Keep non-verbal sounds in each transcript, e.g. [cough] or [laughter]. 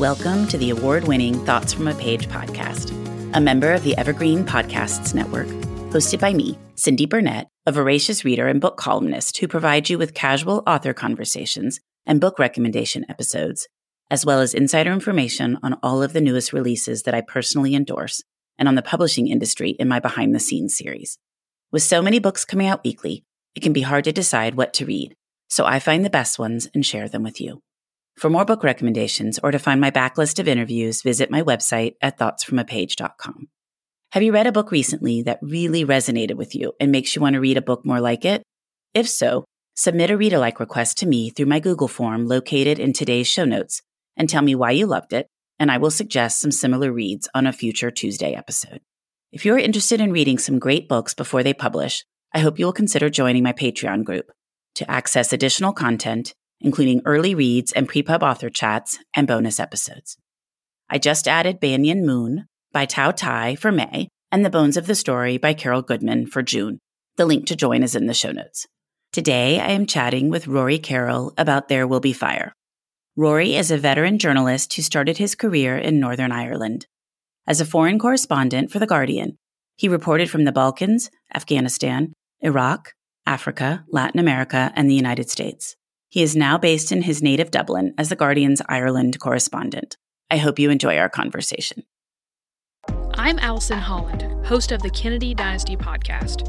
Welcome to the award winning Thoughts from a Page podcast, a member of the Evergreen Podcasts Network, hosted by me, Cindy Burnett, a voracious reader and book columnist who provides you with casual author conversations and book recommendation episodes, as well as insider information on all of the newest releases that I personally endorse and on the publishing industry in my behind the scenes series. With so many books coming out weekly, it can be hard to decide what to read, so I find the best ones and share them with you. For more book recommendations or to find my backlist of interviews, visit my website at thoughtsfromapage.com. Have you read a book recently that really resonated with you and makes you want to read a book more like it? If so, submit a read alike request to me through my Google form located in today's show notes and tell me why you loved it, and I will suggest some similar reads on a future Tuesday episode. If you're interested in reading some great books before they publish, I hope you will consider joining my Patreon group to access additional content including early reads and prepub author chats and bonus episodes. I just added Banyan Moon by Thao Thai for May and The Bones of the Story by Carol Goodman for June. The link to join is in the show notes. Today, I am chatting with Rory Carroll about There Will Be Fire. Rory is a veteran journalist who started his career in Northern Ireland. As a foreign correspondent for The Guardian, he reported from the Balkans, Afghanistan, Iraq, Africa, Latin America, and the United States. He is now based in his native Dublin as The Guardian's Ireland correspondent. I hope you enjoy our conversation. I'm Allison Holland, host of the Kennedy Dynasty podcast.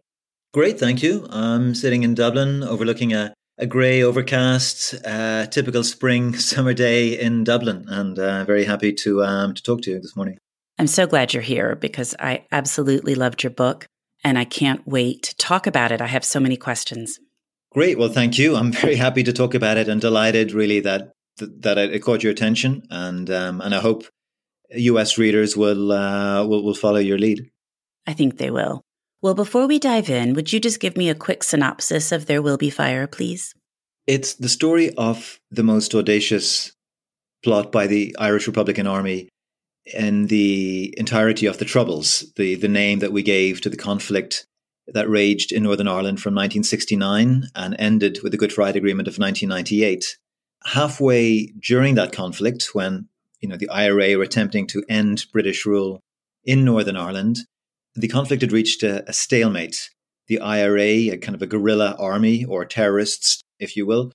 Great, thank you. I'm sitting in Dublin overlooking a, a grey, overcast, uh, typical spring [laughs] summer day in Dublin, and uh, very happy to um, to talk to you this morning. I'm so glad you're here because I absolutely loved your book, and I can't wait to talk about it. I have so many questions. Great. Well, thank you. I'm [laughs] very happy to talk about it, and delighted really that that it caught your attention, and um, and I hope U.S. readers will uh, will will follow your lead. I think they will. Well, before we dive in, would you just give me a quick synopsis of There Will Be Fire, please? It's the story of the most audacious plot by the Irish Republican Army in the entirety of the Troubles, the, the name that we gave to the conflict that raged in Northern Ireland from 1969 and ended with the Good Friday Agreement of 1998. Halfway during that conflict, when you know the IRA were attempting to end British rule in Northern Ireland, the conflict had reached a, a stalemate. The IRA, a kind of a guerrilla army or terrorists, if you will,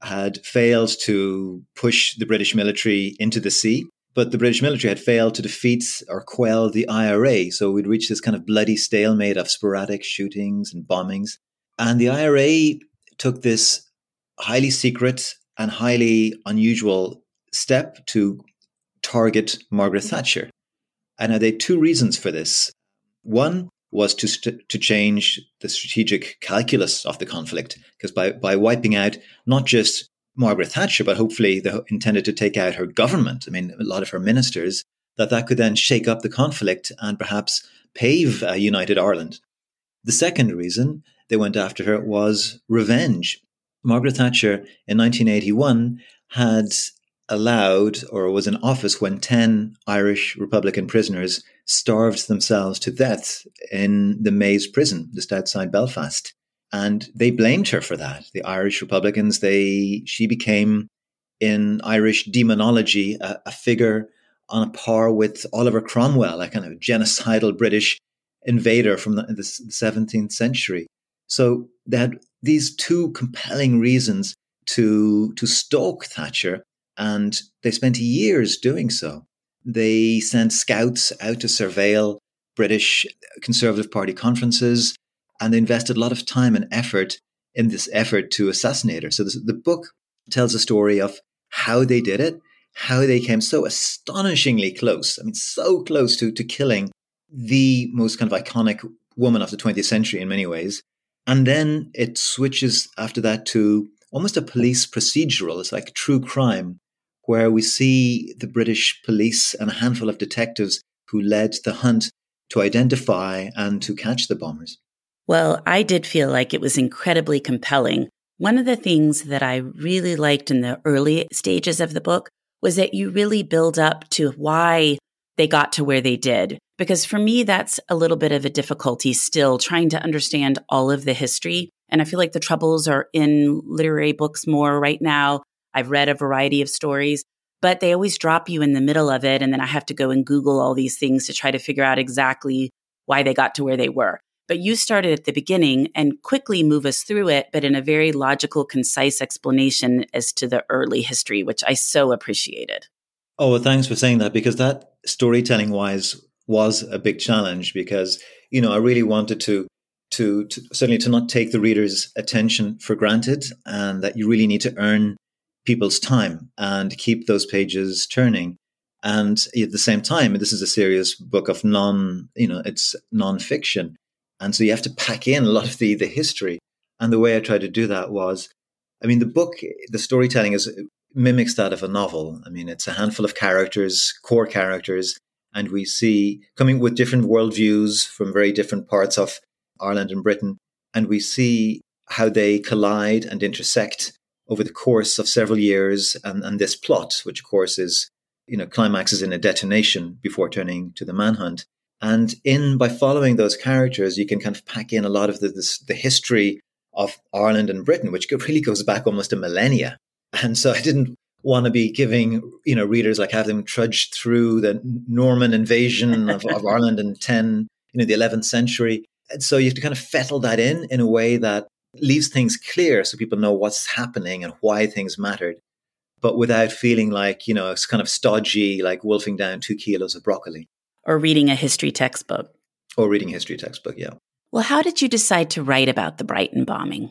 had failed to push the British military into the sea. But the British military had failed to defeat or quell the IRA. So we'd reached this kind of bloody stalemate of sporadic shootings and bombings. And the IRA took this highly secret and highly unusual step to target Margaret Thatcher. And they had two reasons for this. One was to, st- to change the strategic calculus of the conflict, because by, by wiping out not just Margaret Thatcher, but hopefully they intended to take out her government, I mean, a lot of her ministers, that that could then shake up the conflict and perhaps pave a united Ireland. The second reason they went after her was revenge. Margaret Thatcher in 1981 had allowed or was in office when 10 Irish Republican prisoners starved themselves to death in the Maze prison just outside Belfast. And they blamed her for that. The Irish Republicans, they she became in Irish demonology a, a figure on a par with Oliver Cromwell, a kind of genocidal British invader from the, the 17th century. So they had these two compelling reasons to to stalk Thatcher and they spent years doing so. They sent scouts out to surveil British Conservative Party conferences, and they invested a lot of time and effort in this effort to assassinate her. So this, the book tells a story of how they did it, how they came so astonishingly close. I mean, so close to, to killing the most kind of iconic woman of the 20th century in many ways. And then it switches after that to almost a police procedural. It's like true crime where we see the British police and a handful of detectives who led the hunt to identify and to catch the bombers. Well, I did feel like it was incredibly compelling. One of the things that I really liked in the early stages of the book was that you really build up to why they got to where they did. Because for me, that's a little bit of a difficulty still trying to understand all of the history. And I feel like the troubles are in literary books more right now. I've read a variety of stories, but they always drop you in the middle of it. And then I have to go and Google all these things to try to figure out exactly why they got to where they were. But you started at the beginning and quickly move us through it, but in a very logical, concise explanation as to the early history, which I so appreciated. Oh, well, thanks for saying that because that storytelling wise was a big challenge because, you know, I really wanted to, to, to certainly to not take the reader's attention for granted and that you really need to earn people's time and keep those pages turning. And at the same time, this is a serious book of non, you know, it's nonfiction. And so you have to pack in a lot of the, the history. And the way I tried to do that was, I mean, the book, the storytelling is mimics that of a novel. I mean, it's a handful of characters, core characters, and we see coming with different worldviews from very different parts of Ireland and Britain. And we see how they collide and intersect over the course of several years. And, and this plot, which of course is, you know, climaxes in a detonation before turning to the manhunt. And in by following those characters, you can kind of pack in a lot of the, this, the history of Ireland and Britain, which [laughs] really goes back almost a millennia. And so I didn't want to be giving you know readers like have them trudge through the Norman invasion of, of [laughs] Ireland in ten you know the eleventh century. And so you have to kind of fettle that in in a way that leaves things clear so people know what's happening and why things mattered, but without feeling like you know it's kind of stodgy, like wolfing down two kilos of broccoli or reading a history textbook. Or reading a history textbook, yeah. Well, how did you decide to write about the Brighton bombing?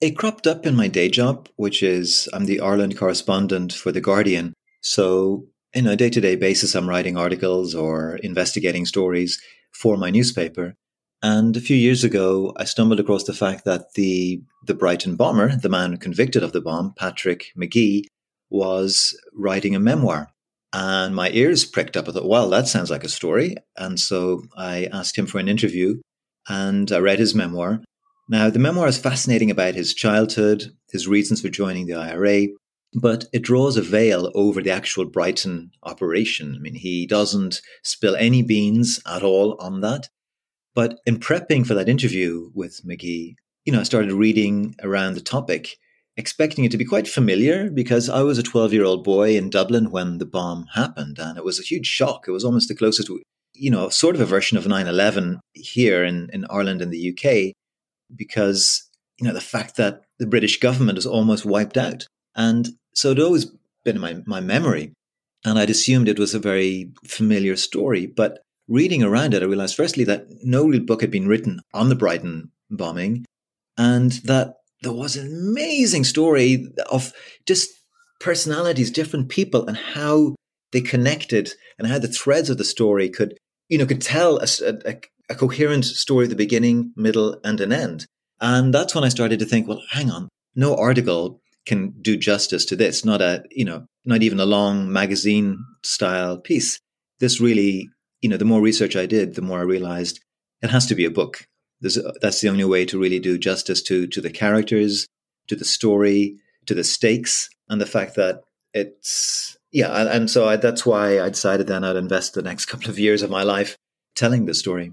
It cropped up in my day job, which is I'm the Ireland correspondent for The Guardian. So, in a day to day basis, I'm writing articles or investigating stories for my newspaper. And a few years ago, I stumbled across the fact that the, the Brighton bomber, the man convicted of the bomb, Patrick Magee, was writing a memoir. And my ears pricked up. I thought, well, that sounds like a story. And so I asked him for an interview and I read his memoir. Now, the memoir is fascinating about his childhood, his reasons for joining the IRA, but it draws a veil over the actual Brighton operation. I mean, he doesn't spill any beans at all on that. But in prepping for that interview with Magee, you know, I started reading around the topic expecting it to be quite familiar because I was a 12 year old boy in Dublin when the bomb happened. And it was a huge shock. It was almost the closest, you know, sort of a version of 9 11 here in, in Ireland and the UK because, you know, the fact that the British government is almost wiped out. And so it always been in my, my memory. And I'd assumed it was a very familiar story. But reading around it, I realized firstly that no real book had been written on the Brighton bombing and that there was an amazing story of just personalities, different people, and how they connected, and how the threads of the story could, you know, could tell a, a, a coherent story of the beginning, middle, and an end. And that's when I started to think, well, hang on, no article can do justice to this. Not a, you know, not even a long magazine style piece. This really, you know, the more research I did, the more I realized it has to be a book. There's, uh, that's the only way to really do justice to to the characters, to the story, to the stakes, and the fact that it's yeah. And, and so I, that's why I decided then I'd invest the next [laughs] couple of years of my life telling the story.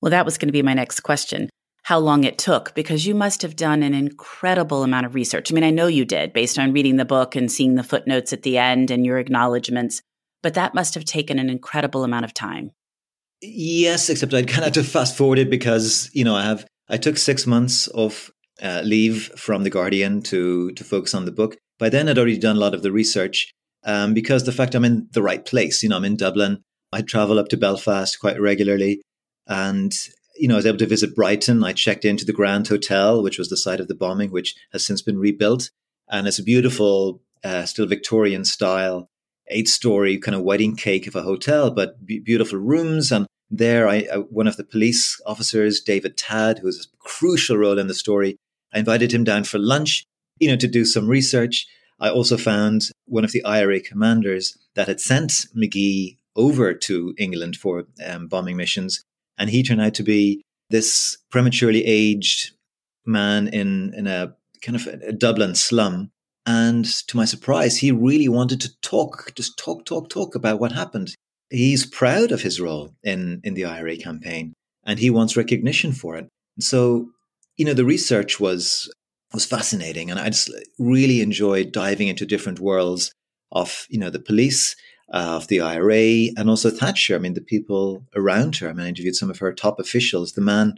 Well, that was going to be my next question. How long it took, because you must have done an incredible amount of research. I mean, I know you did based on reading the book and seeing the footnotes at the end and your acknowledgments, but that must have taken an incredible amount of time. Yes, except I'd [laughs] kind of to fast forward it because you know I have I took six months of uh, leave from the Guardian to to focus on the book. By then, I'd already done a lot of the research um, because the fact I'm in the right place. You know, I'm in Dublin. I travel up to Belfast quite regularly, and you know, I was able to visit Brighton. I checked into the Grand Hotel, which was the site of the bombing, which has since been rebuilt, and it's a beautiful, uh, still Victorian style eight story kind of wedding cake of a hotel, but beautiful rooms. And there, I, I, one of the police officers, David Tad, who has a crucial role in the story, I invited him down for lunch, you know, to do some research. I also found one of the IRA commanders that had sent Magee over to England for um, bombing missions. And he turned out to be this prematurely aged man in, in a kind of a Dublin slum. And to my surprise, he really wanted to talk, just talk, talk, talk about what happened. He's proud of his role in, in the IRA campaign and he wants recognition for it. And so, you know, the research was was fascinating, and I just really enjoyed diving into different worlds of you know the police, uh, of the IRA, and also Thatcher. I mean, the people around her. I mean, I interviewed some of her top officials. The man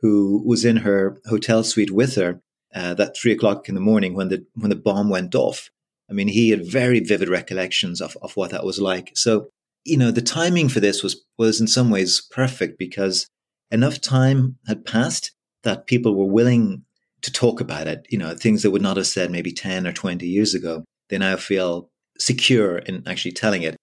who was in her hotel suite with her uh, that three o'clock in the morning when the when the bomb went off. I mean, he had very vivid recollections of, of what that was like. So, you know, the timing for this was was in some ways perfect because enough time had passed that people were willing to talk about it. You know, things that would not have said maybe 10 or 20 years ago. They now feel secure in actually telling it.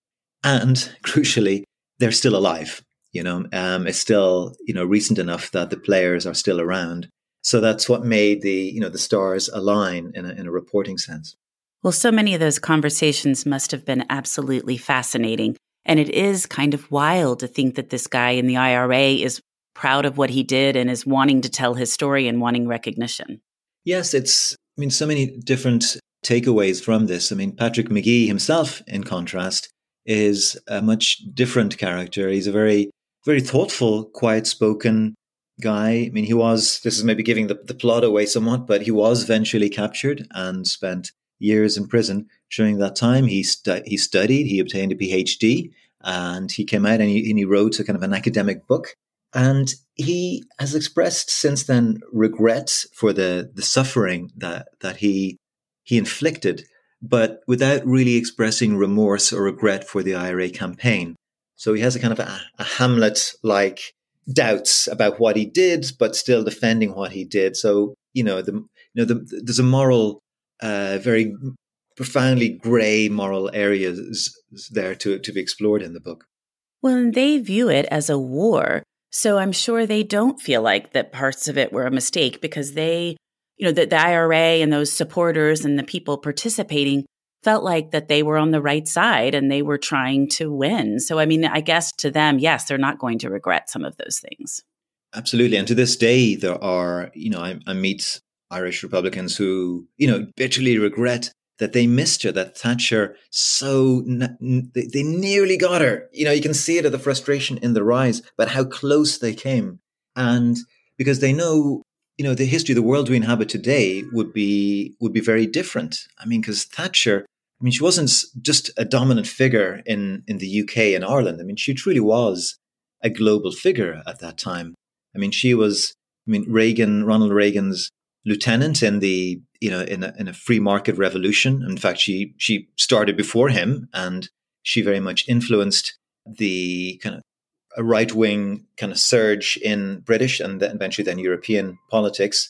And [laughs] crucially, they're still alive. You know, um, it's still, you know, recent enough that the players are still around. So that's what made the, you know, the stars align in a, in a reporting sense. Well, so many of those conversations must have been absolutely fascinating. And it is kind of wild to think that this guy in the IRA is proud of what he did and is wanting to tell his story and wanting recognition. Yes, it's, I mean, so many different takeaways from this. I mean, Patrick Magee himself, in contrast, is a much different character. He's a very, very thoughtful, quiet spoken guy. I mean, he was, this is maybe giving the, the plot away somewhat, but he was eventually captured and spent years in prison. During that time, he, stu- he studied, he obtained a PhD, and he came out and he, and he wrote a kind of an academic book and he has expressed since then regret for the, the suffering that, that he, he inflicted, but without really expressing remorse or regret for the IRA campaign. So he has a kind of a, a Hamlet like doubts about what he did, but still defending what he did. So, you know, the, you know, the, there's a moral, uh, very profoundly gray moral areas there to, to be explored in the book. Well, and they view it as a war so I'm sure they don't feel like that parts of it were a mistake because they, you know, the, the IRA and those supporters and the people participating felt like that they were on the right side and they were trying to win. So, I mean, I guess to them, yes, they're not going to regret some of those things. Absolutely. And to this day, there are, you know, I, I meet Irish Republicans who, you know, bitterly regret that they missed her, that Thatcher so, they, they nearly got her. You know, you can see it at the frustration in the rise, but how close they came. And because they know, you know, the history of the world we inhabit today would be, would be very different. I mean, because Thatcher, I mean, she wasn't just a dominant figure in, in the UK and Ireland. I mean, she truly was a global figure at that time. I mean, she was, I mean, Reagan, Ronald Reagan's lieutenant in the you know in a, in a free market revolution. In fact, she she started before him, and she very much influenced the kind of a right wing kind of surge in British and then eventually then European politics,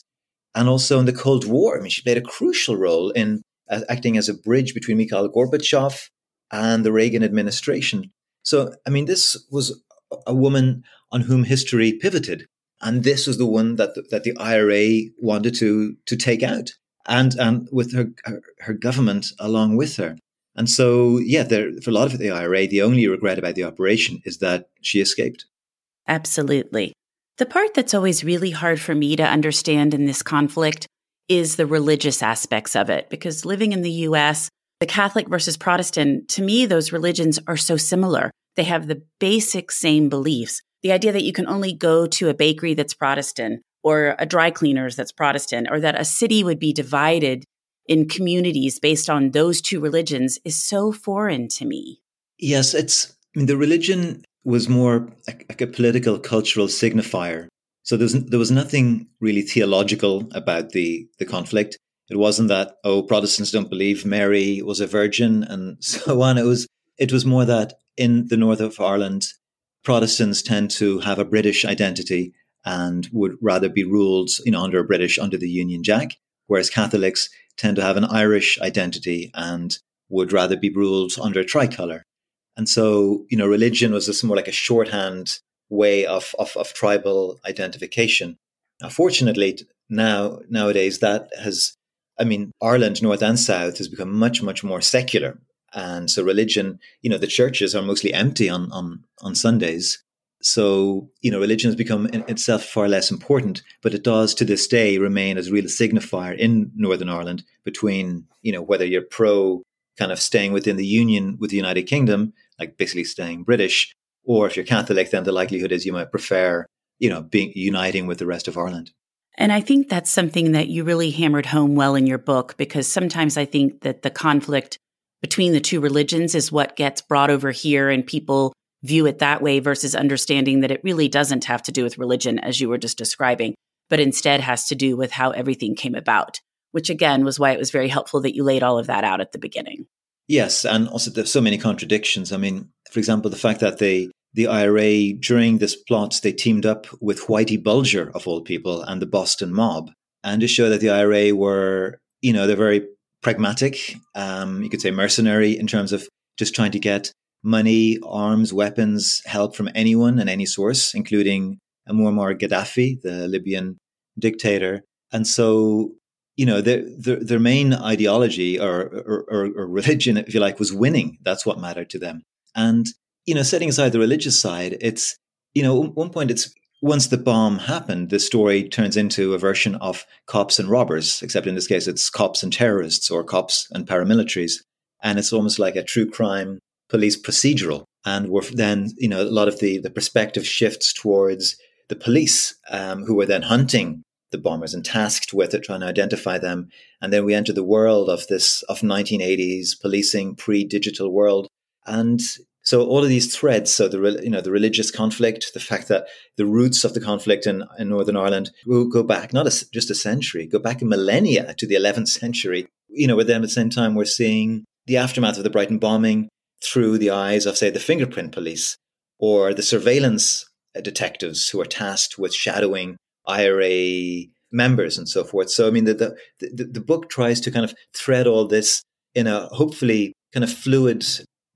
and also in the Cold War. I mean, she played a crucial role in uh, acting as a bridge between Mikhail Gorbachev and the Reagan administration. So, I mean, this was a woman on whom history pivoted and this was the one that the, that the IRA wanted to to take out, and and with her her, her government along with her. And so, yeah, there, for a lot of the IRA, the only regret about the operation is that she escaped. Absolutely. The part that's always really hard for me to understand in this conflict is the religious aspects of it, because living in the US, the Catholic versus Protestant, to me, those religions are so similar. They have the basic same beliefs the idea that you can only go to a bakery that's Protestant or a dry cleaners that's Protestant, or that a city would be divided in communities based on those two religions is so foreign to me. Yes, it's I mean, the religion was more like a political, cultural signifier. So there was, there was nothing really theological about the, the conflict. It wasn't that, oh, Protestants don't believe Mary was a virgin and [laughs] so on. It was, it was more that in the north of Ireland, Protestants tend to have a British identity and would rather be ruled, you know, under a British, under the Union Jack, whereas Catholics tend to have an Irish identity and would rather be ruled under a tricolour. And so, you know, religion was just more like a shorthand way of, of, of tribal identification. Now, fortunately, now nowadays that has I mean, Ireland, north and south, has become much, much more secular. And so religion, you know, the churches are mostly empty on, on, on Sundays. So, you know, religion has become in itself far less important, but it does to this day remain as a real signifier in Northern Ireland between, you know, whether you're pro kind of staying within the union with the United Kingdom, like basically staying British, or if you're Catholic, then the likelihood is you might prefer, you know, being uniting with the rest of Ireland. And I think that's something that you really hammered home well in your book because sometimes I think that the conflict between the two religions is what gets brought over here and people view it that way versus understanding that it really doesn't have to do with religion as you were just describing, but instead has to do with how everything came about, which again was why it was very helpful that you laid all of that out at the beginning. Yes, and also there's so many contradictions. I mean, for example, the fact that they the IRA during this plot they teamed up with Whitey Bulger of all people and the Boston mob, and to show that the IRA were you know they're very pragmatic, um, you could say mercenary in terms of just trying to get money, arms, weapons, help from anyone and any source, including Muammar Gaddafi, the Libyan dictator. And so you know, their, their, their main ideology or, or, or, religion, if you like, was winning. That's what mattered to them. And, you know, setting aside the religious side, it's, you know, one point it's once the bomb happened, the story turns into a version of cops and robbers, except in this case, it's cops and terrorists or cops and paramilitaries. And it's almost like a true crime police procedural. And we're then, you know, a lot of the, the perspective shifts towards the police, um, who were then hunting the bombers and tasked with it, trying to identify them. And then we enter the world of this of 1980s policing, pre-digital world, and so all of these threads. So the you know the religious conflict, the fact that the roots of the conflict in, in Northern Ireland will go back not a, just a century, go back a millennia to the 11th century. You know, but then at the same time we're seeing the aftermath of the Brighton bombing through the eyes of say the fingerprint police or the surveillance uh, detectives who are tasked with shadowing IRA members and so forth. So, I mean, the, the, the, the book tries to kind of thread all this in a hopefully kind of fluid,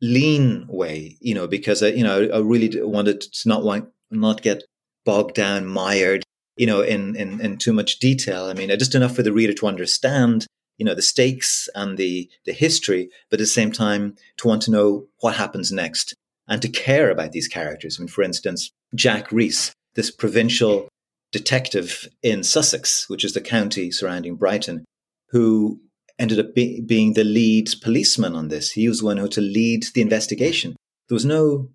lean way, you know, because, I, you know, I really wanted to not want, not get bogged down, mired, you know, in, in, in too much detail. I mean, just enough for the reader to understand, you know, the stakes and the, the history, but at the same time to want to know what happens next and to care about these characters. I mean, for instance, Jack Reese, this provincial detective in Sussex, which is the county surrounding Brighton, who ended up be- being the lead policeman on this. He was the one who had to lead the investigation. There was no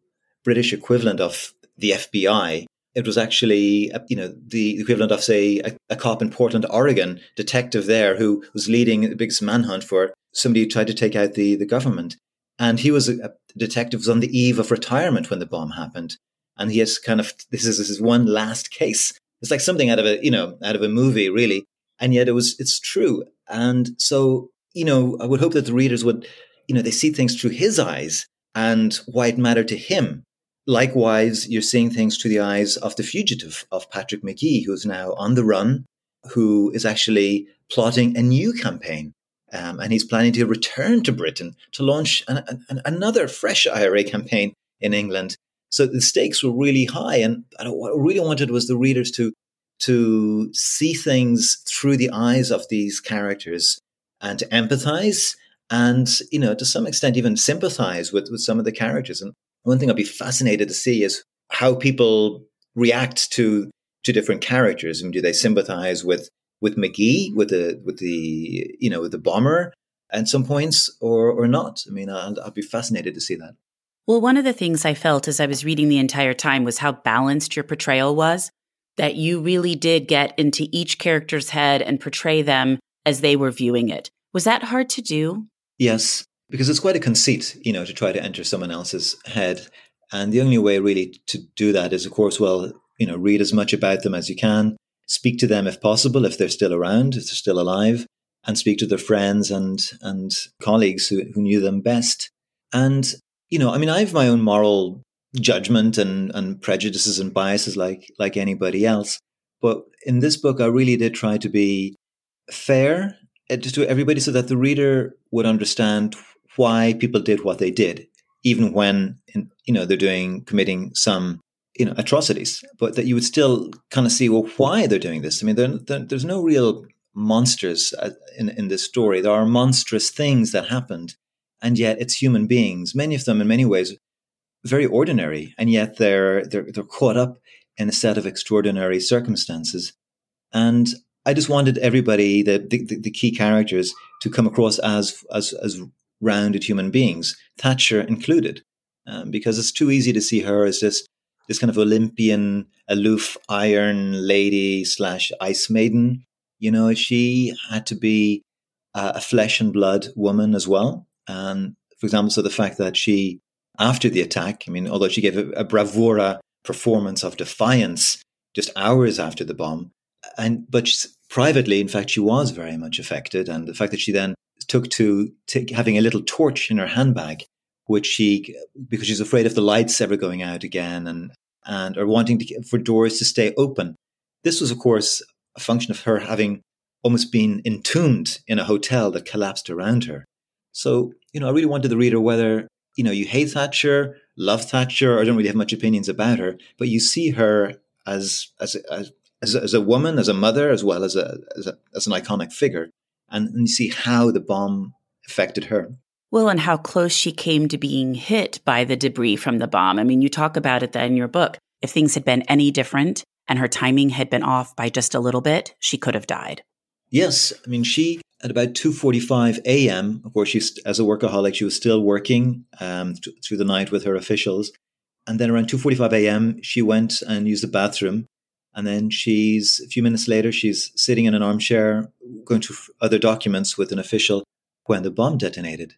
British equivalent of the FBI. It was actually, you know, the equivalent of, say, a, a cop in Portland, Oregon, detective there who was leading the biggest manhunt for somebody who tried to take out the, the government. And he was a, a detective was on the eve of retirement when the bomb happened. And he has kind of, this is, this is one last case it's like something out of a, you know, out of a movie, really. And yet it was, it's true. And so, you know, I would hope that the readers would, you know, they see things through his eyes and why it mattered to him. Likewise, you're seeing things through the eyes of the fugitive, of Patrick Magee, who's now on the run, who is actually plotting a new campaign. Um, and he's planning to return to Britain to launch an, an, another fresh IRA campaign in England. So the stakes were really high, and what I really wanted was the readers to to see things through the eyes of these characters and to empathize and you know to some extent even sympathize with with some of the characters. And one thing I'd be fascinated to see is how people react to to different characters. I mean, do they sympathize with with Magee, with the with the you know with the bomber at some points, or or not? I mean, I'd, I'd be fascinated to see that. Well, one of the things I felt as I was reading the entire time was how balanced your portrayal was, that you really did get into each character's head and portray them as they were viewing it. Was that hard to do? Yes, because it's quite a conceit, you know, to try to enter someone else's head. And the only way really to do that is, of course, well, you know, read as much about them as you can, speak to them if possible, if they're still around, if they're still alive, and speak to their friends and, and colleagues who, who knew them best. And you know, I mean, I have my own moral judgment and, and prejudices and biases like like anybody else. But in this book, I really did try to be fair uh, to everybody so that the reader would understand why people did what they did, even when you know they're doing committing some you know atrocities, but that you would still kind of see well why they're doing this. I mean, they're, they're, there's no real monsters uh, in, in this story. There are monstrous things that happened, and yet it's human beings. Many of them, in many ways, very ordinary, and yet they're they're they're caught up in a set of extraordinary circumstances. And I just wanted everybody, the, the, the key characters, to come across as as as rounded human beings, Thatcher included, um, because it's too easy to see her as just this kind of Olympian, aloof iron lady slash ice maiden. You know, she had to be a flesh and blood woman as well. And for example, so the fact that she, after the attack, I mean, although she gave a, a bravura performance of defiance just hours after the bomb, and but privately, in fact, she was very much affected, and the fact that she then took to take, having a little torch in her handbag, which she because she's afraid of the lights ever going out again, and and or wanting to, for doors to stay open. This was, of course, a function of her having almost been entombed in a hotel that collapsed around her. So, you know, I really wanted the reader whether you know you hate Thatcher, love Thatcher, or don't really have much opinions about her, but you see her as as as as, as a woman, as a mother, as well as a, as, a, as an iconic figure, and, and you see how the bomb affected her. Well, and how close she came to being hit by the debris from the bomb. I mean, you talk about it in your book. If things had been any different and her timing had been off by just a little bit, she could have died. Yes, I mean, she at about 2:45 a.m. Of course, as a workaholic, she was still working um, th- through the night with her officials, and then around 2:45 a.m., she went and used the bathroom, and then she's a few minutes later, she's sitting in an armchair going through other documents with an official when the bomb detonated.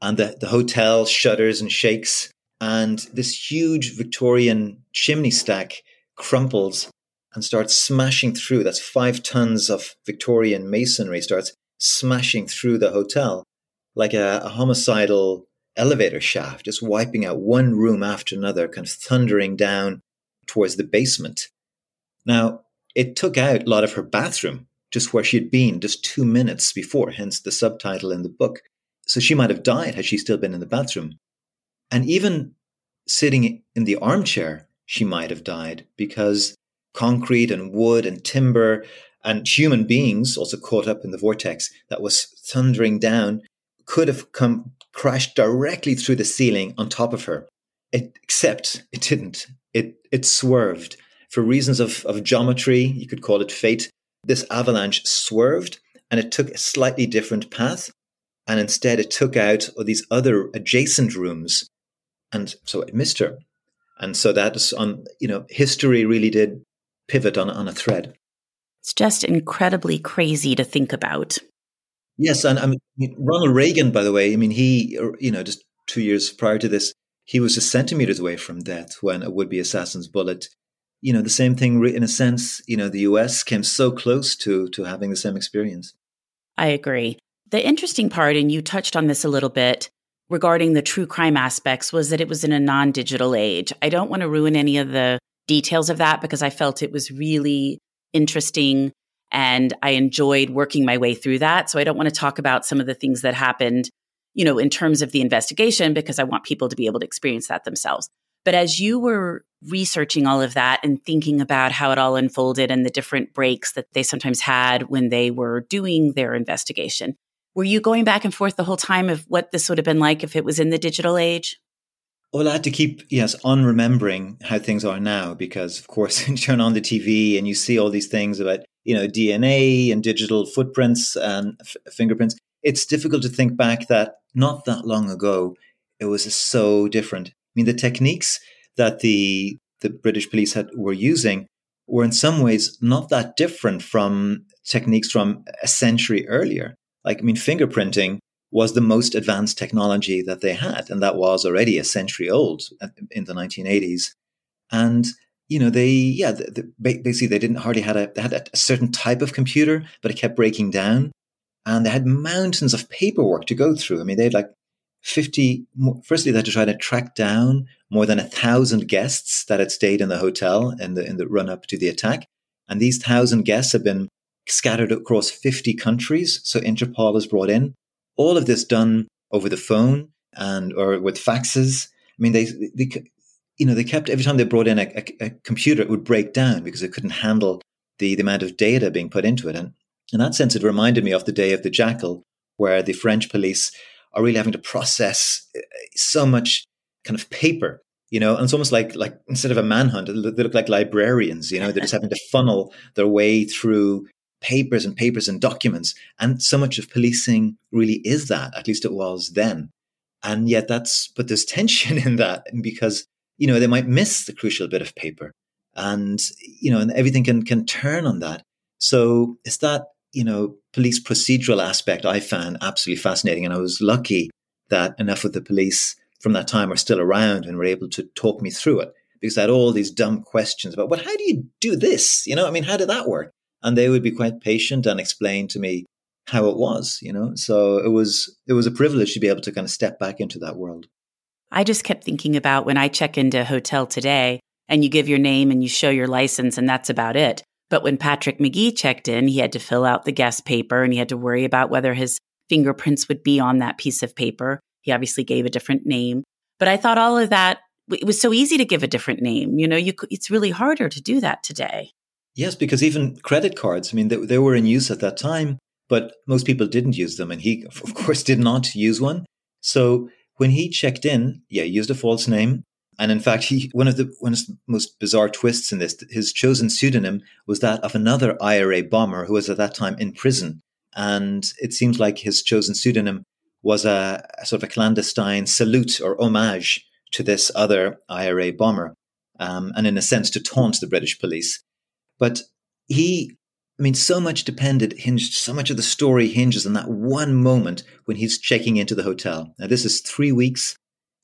And the, the hotel shudders and shakes, and this huge Victorian chimney stack crumples and starts smashing through. That's five tons of Victorian masonry starts smashing through the hotel like a, a homicidal elevator shaft, just wiping out one room after another, kind of thundering down towards the basement. Now, it took out a lot of her bathroom, just where she had been just two minutes before, hence the subtitle in the book. So she might have died had she still been in the bathroom. And even sitting in the armchair, she might have died because concrete and wood and timber and human beings also caught up in the vortex that was thundering down could have come crashed directly through the ceiling on top of her. It, except it didn't. It it swerved for reasons of, of geometry, you could call it fate, this avalanche swerved and it took a slightly different path. And instead, it took out these other adjacent rooms. And so it missed her. And so that's on, you know, history really did pivot on, on a thread. It's just incredibly crazy to think about. Yes. And I mean, Ronald Reagan, by the way, I mean, he, uh, you know, just two years prior to this, he was just centimeters away from death when a would be assassin's bullet you know, the same thing in a sense, you know, the US came so close to to having the same experience. I agree. The interesting part, and you touched on this a little bit regarding the true crime aspects, was that it was in a non digital age. I don't want to ruin any of the details of that because I felt it was really interesting and I enjoyed working my way through that. So I don't want to talk about some of the things that happened, you know, in terms of the investigation because I want people to be able to experience that themselves. But as you were researching all of that and thinking about how it all unfolded and the different breaks that they sometimes had when they were doing their investigation, were you going back and forth the whole time of what this would have been like if it was in the digital age? Well, I had to keep, yes, on remembering how things are now because, of course, [laughs] you turn on the TV and you see all these things about, you know, DNA and digital footprints and f- fingerprints. It's difficult to think back that not that long ago, it was so different. I mean, the techniques that the the British police had were using were in some ways not that different from techniques from a century earlier. Like, I mean, fingerprinting was the most advanced technology that they had, and that was already a century old in the 1980s. And you know, they yeah, the, the, basically they didn't hardly had a they had a certain type of computer, but it kept breaking down, and they had mountains of paperwork to go through. I mean, they had like 50 firstly they had to try to track down more than a thousand guests that had stayed in the hotel in the in the run up to the attack and these thousand guests have been scattered across 50 countries so interpol is brought in all of this done over the phone and or with faxes. I mean they, they you know they kept every time they brought in a, a, a computer it would break down because it couldn't handle the, the amount of data being put into it. And In that sense, it reminded me of the day of the jackal, where the French police are really having to process uh, so much kind of paper you know and it's almost like like instead of a manhunt they look like librarians you know they're just having to funnel their way through papers and papers and documents and so much of policing really is that at least it was then and yet that's but there's [laughs] tension in that because you know they might miss the crucial bit of paper and you know and everything can can turn on that so it's that you know police procedural aspect i found absolutely fascinating and i was lucky that enough of the police from that time are still around and were able to talk me through it because I had all these dumb questions about, well, how do you do this? You know, I mean, how did that work? And they would be quite patient and explain to me how it was, you know. So it was it was a privilege to be able to kind of step back into that world. I just kept thinking about when I check into a hotel today and you give your name and you show your license and that's about it. But when Patrick Magee checked in, he had to fill out the guest paper and he had to worry about whether his fingerprints would be on that piece of paper. He obviously gave a different name. But I thought all of that, it was so easy to give a different name. You know, you, it's really harder to do that today. Yes, because even credit cards, I mean, they, they were in use at that time, but most people didn't use them. And he, [laughs] of course, did not use one. So when he checked in, yeah, he used a false name. And in fact, [laughs] he one of the one of the most bizarre twists in this, his chosen pseudonym was that of another IRA bomber who was at that time in prison. And it seems like his chosen pseudonym was a, a, sort of a clandestine salute or homage to this other IRA bomber, um, and in a sense to taunt the British police. But he, I mean, so much depended, hinged, so much of the story hinges on that one moment when he's checking into the hotel. Now, this is three weeks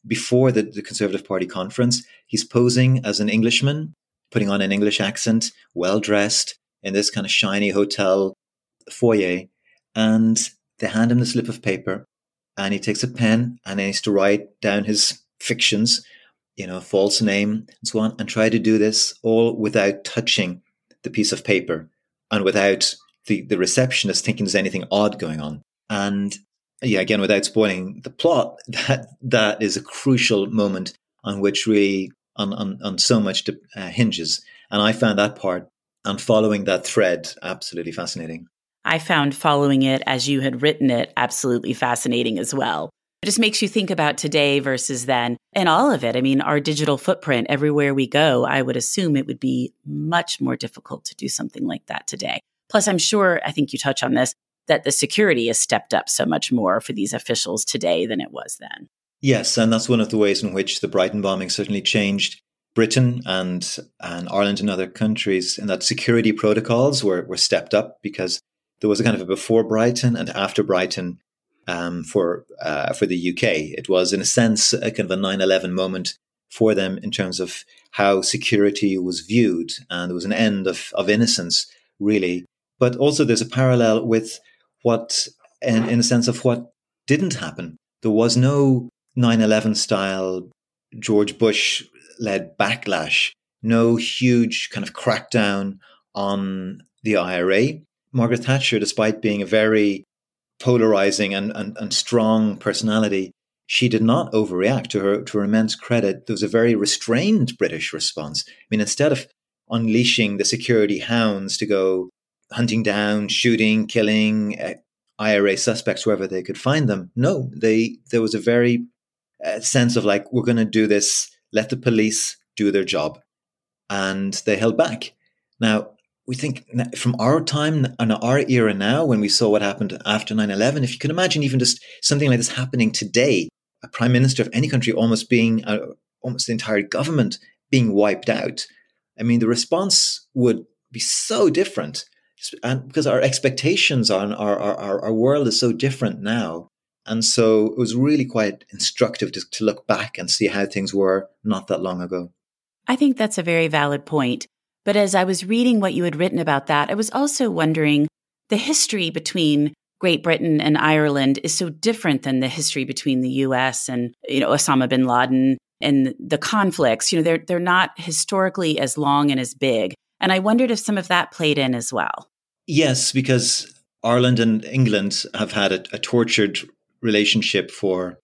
before the, the Conservative Party conference. He's posing as an Englishman, putting on an English accent, well dressed in this kind of shiny hotel foyer. And they hand him the slip of paper and he takes a pen and he needs to write down his fictions, you know, false name and so on, and try to do this all without touching the piece of paper and without the, the receptionist thinking there's anything odd going on. And yeah, again, without spoiling the plot, [laughs] that that is a crucial moment on which really on on, on so much uh, hinges. And I found that part and following that thread absolutely fascinating. I found following it as you had written it absolutely fascinating as well. It just makes you think about today versus then and all of it. I mean, our digital footprint everywhere we go, I would assume it would be much more difficult to do something like that today. Plus, I'm sure, I think you touch on this, that the security has stepped up so much more for these officials today than it was then. Yes, and that's one of the ways in which the Brighton bombing certainly changed Britain and and Ireland and other countries, and that security protocols were, were stepped up because there was a kind of a before Brighton and after Brighton um, for uh, for the UK. It was, in a sense, a kind of a 9/11 moment for them in terms of how security was viewed, and there was an end of of innocence, really. But also, there's a parallel with what, in, in a sense, of what didn't happen. There was no 9/11 style George Bush led backlash, no huge kind of crackdown on the IRA. Margaret Thatcher, despite being a very polarizing and, and, and strong personality, she did not overreact to her to her immense credit. There was a very restrained British response. I mean, instead of unleashing the security hounds to go hunting down, shooting, killing uh, IRA suspects wherever they could find them, no, they there was a very uh, sense of like we're going to do this. Let the police do their job, and they held back. Now, we think from our time and our era now, when we saw what happened after 9 11, if you can imagine even just something like this happening today, a prime minister of any country almost being, uh, almost the entire government being wiped out, I mean, the response would be so different. And because our expectations on our, our, our world is so different now. And so it was really quite instructive to, to look back and see how things were not that long ago. I think that's a very valid point. But as I was reading what you had written about that, I was also wondering the history between Great Britain and Ireland is so different than the history between the US and you know Osama bin Laden and the conflicts. You know, they're they're not historically as long and as big. And I wondered if some of that played in as well. Yes, because Ireland and England have had a, a tortured relationship for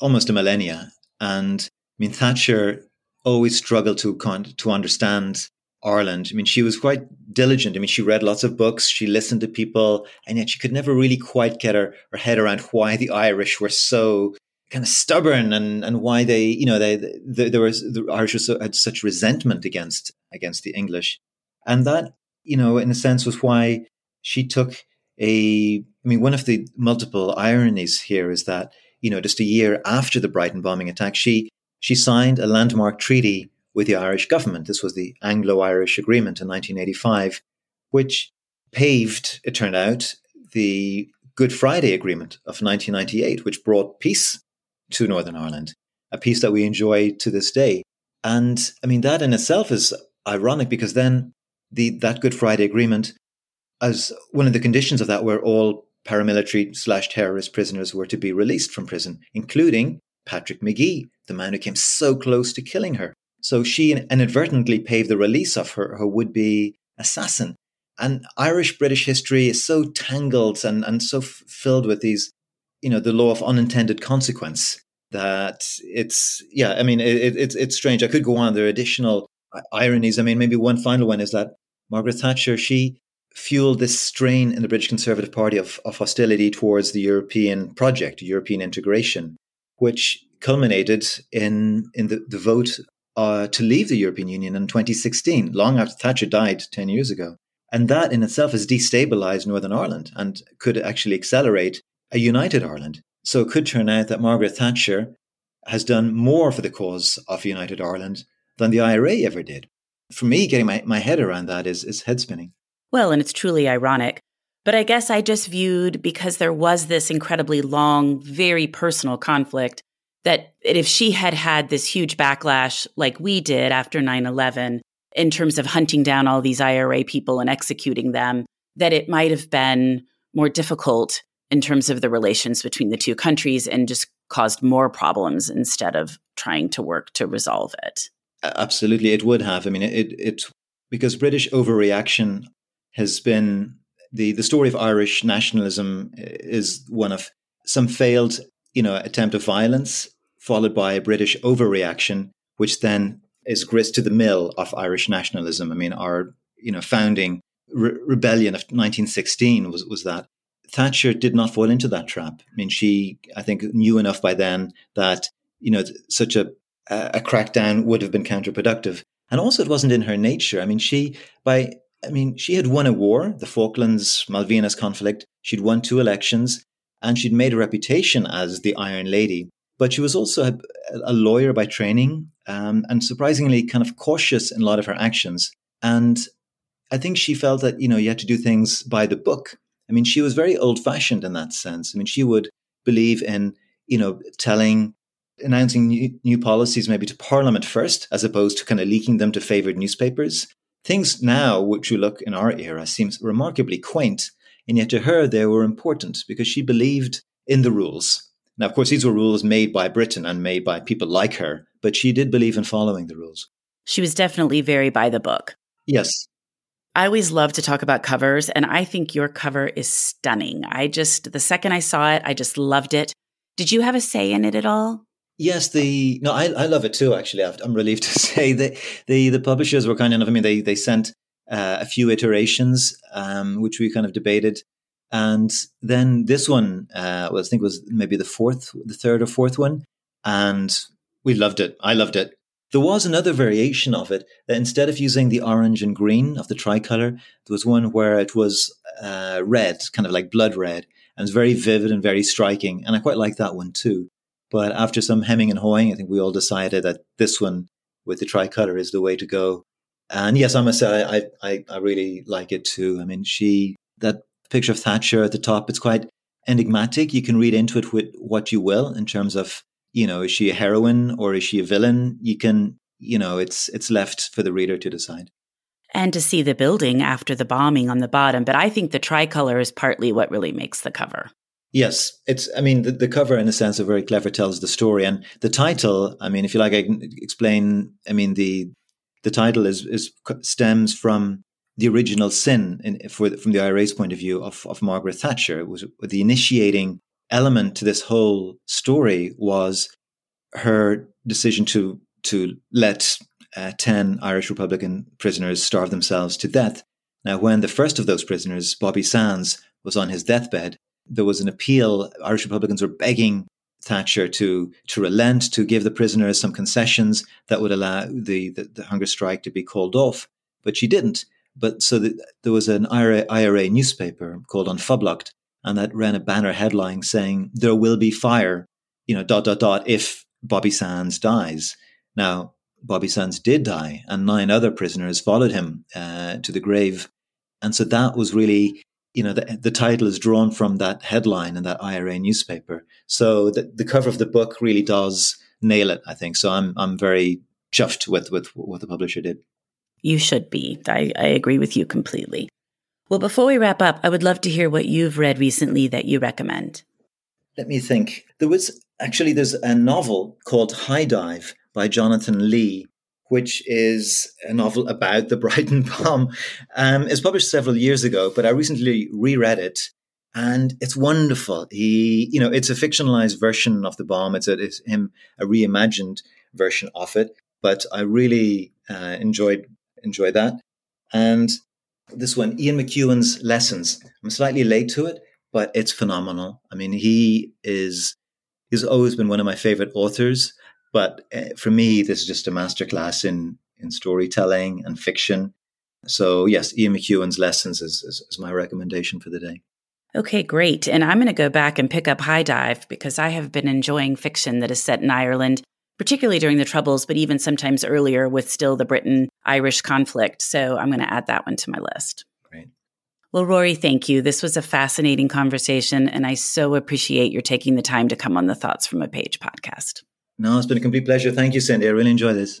almost a millennia. And I mean, Thatcher always struggled to to understand Ireland. I mean, she was quite diligent. I mean, she read lots of books, she listened to people, and yet she could never really quite get her, her head around why the Irish were so kind of stubborn and, and why they, you know, they, they there was the Irish so, had such resentment against against the English, and that, you know, in a sense, was why she took a. I mean, one of the multiple ironies here is that you know, just a year after the Brighton bombing attack, she she signed a landmark treaty with the Irish government. This was the Anglo Irish Agreement in 1985, which paved, it turned out, the Good Friday Agreement of 1998, which brought peace to Northern Ireland, a peace that we enjoy to this day. And I mean, that in itself is ironic because then the, that Good Friday Agreement, as one of the conditions of that, were all paramilitary slash terrorist prisoners were to be released from prison, including Patrick Magee, the man who came so close to killing her. So she inadvertently paved the release of her, her would be assassin. And Irish British history is so tangled and, and so f- filled with these, you know, the law of unintended consequence that it's, yeah, I mean, it, it, it's strange. I could go on. There are additional uh, ironies. I mean, maybe one final one is that Margaret Thatcher, she fueled this strain in the British Conservative Party of, of hostility towards the European project, European integration, which culminated in, in the, the vote uh, to leave the European Union in 2016, long after Thatcher died 10 years ago. And that in itself has destabilized Northern Ireland and could actually accelerate a united Ireland. So it could turn out that Margaret Thatcher has done more for the cause of united Ireland than the IRA ever did. For me, getting my, my head around that is, is head spinning. Well, and it's truly ironic. But I guess I just viewed because there was this incredibly long, very personal conflict that if she had had this huge backlash like we did after 9 11 in terms of hunting down all these IRA people and executing them, that it might have been more difficult in terms of the relations between the two countries and just caused more problems instead of trying to work to resolve it. Absolutely, it would have. I mean, it, it because British overreaction has been the the story of Irish nationalism is one of some failed, you know, attempt of violence followed by a British overreaction, which then is grist to the mill of Irish nationalism. I mean, our you know founding re- rebellion of 1916 was was that Thatcher did not fall into that trap. I mean, she I think knew enough by then that you know such a a crackdown would have been counterproductive, and also it wasn't in her nature. I mean, she by I mean she had won a war, the Falklands Malvinas conflict. She'd won two elections, and she'd made a reputation as the Iron Lady but she was also a, a lawyer by training um, and surprisingly kind of cautious in a lot of her actions. And I think she felt that, you know, you had to do things by the book. I mean, she was very old fashioned in that sense. I mean, she would believe in, you know, telling, announcing new, new policies maybe to Parliament first, as opposed to kind of leaking them to favored newspapers. Things now, which we look in our era, seems remarkably quaint. And yet to her, they were important because she believed in the rules. Now, of course, these were rules made by Britain and made by people like her, but she did believe in following the rules. She was definitely very by the book. Yes. I always love to talk about covers, and I think your cover is stunning. I just, the second I saw it, I just loved it. Did you have a say in it at all? Yes, the no, I, I love it too. Actually, I'm relieved to [laughs] say that the the publishers were kind enough. I mean, they they sent uh, a few iterations, um, which we kind of debated, and then this one, uh, I think was maybe the fourth, the third or fourth one. And we loved it. I loved it. There was another variation of it that instead of using the orange and green of the tricolor, there was one where it was uh, red, kind of like blood red, and it's very vivid and very striking. And I quite like that one too. But after some hemming and hawing, I think we all decided that this one with the tricolor is the way to go. And yes, I must say, I, I, I really like it too. I mean, she, that picture of Thatcher at the top. It's quite enigmatic. You can read into it with what you will in terms of, you know, is she a heroine or is she a villain? You can, you know, it's it's left for the reader to decide. And to see the building after the bombing on the bottom. But I think the tricolor is partly what really makes the cover. Yes, it's. I mean, the, the cover, in a sense, are very clever. Tells the story, and the title. I mean, if you like, I can explain. I mean, the the title is is stems from the original sin in, for, from the IRA's point of view of, of Margaret Thatcher. Was the initiating element to this whole story was her decision to to let uh, 10 Irish Republican prisoners starve themselves to death. Now, when the first of those prisoners, Bobby Sands, was on his deathbed, there was an appeal. Irish Republicans were begging Thatcher to to relent, to give the prisoners some concessions that would allow the, the, the hunger strike to be called off. But she didn't. But so the, there was an IRA, IRA newspaper called Phoblacht, and that ran a banner headline saying, There will be fire, you know, dot, dot, dot, if Bobby Sands dies. Now, Bobby Sands did die, and nine other prisoners followed him uh, to the grave. And so that was really you know, the, the title is drawn from that headline in that IRA newspaper. So the, the cover of the book really does nail it, I think. So I'm, I'm very chuffed with, with what the publisher did. You should be. I, I agree with you completely. Well, before we wrap up, I would love to hear what you've read recently that you recommend. Let me think. There was actually there's a novel called High Dive by Jonathan Lee, which is a novel about the [laughs] Brighton bomb. Um, it's published several years ago, but I recently reread it and it's wonderful. He, you know, it's a fictionalized version of the bomb. It's, a, it's him a reimagined version of it, but I really uh, enjoyed enjoyed that. And this one, Ian McEwan's Lessons. I'm slightly late to it, but it's phenomenal. I mean, he is he's always been one of my favorite authors. But uh, for me, this is just a masterclass in in storytelling and fiction. So yes, Ian McEwan's lessons is, is, is my recommendation for the day. Okay, great. And I'm going to go back and pick up High Dive because I have been enjoying fiction that is set in Ireland, particularly during the Troubles, but even sometimes earlier with still the Britain Irish conflict. So I'm going to add that one to my list. Great. Well, Rory, thank you. This was a fascinating conversation, and I so appreciate your taking the time to come on the Thoughts from a Page podcast. No, it's been a complete pleasure. Thank you, Cindy. I really enjoy this.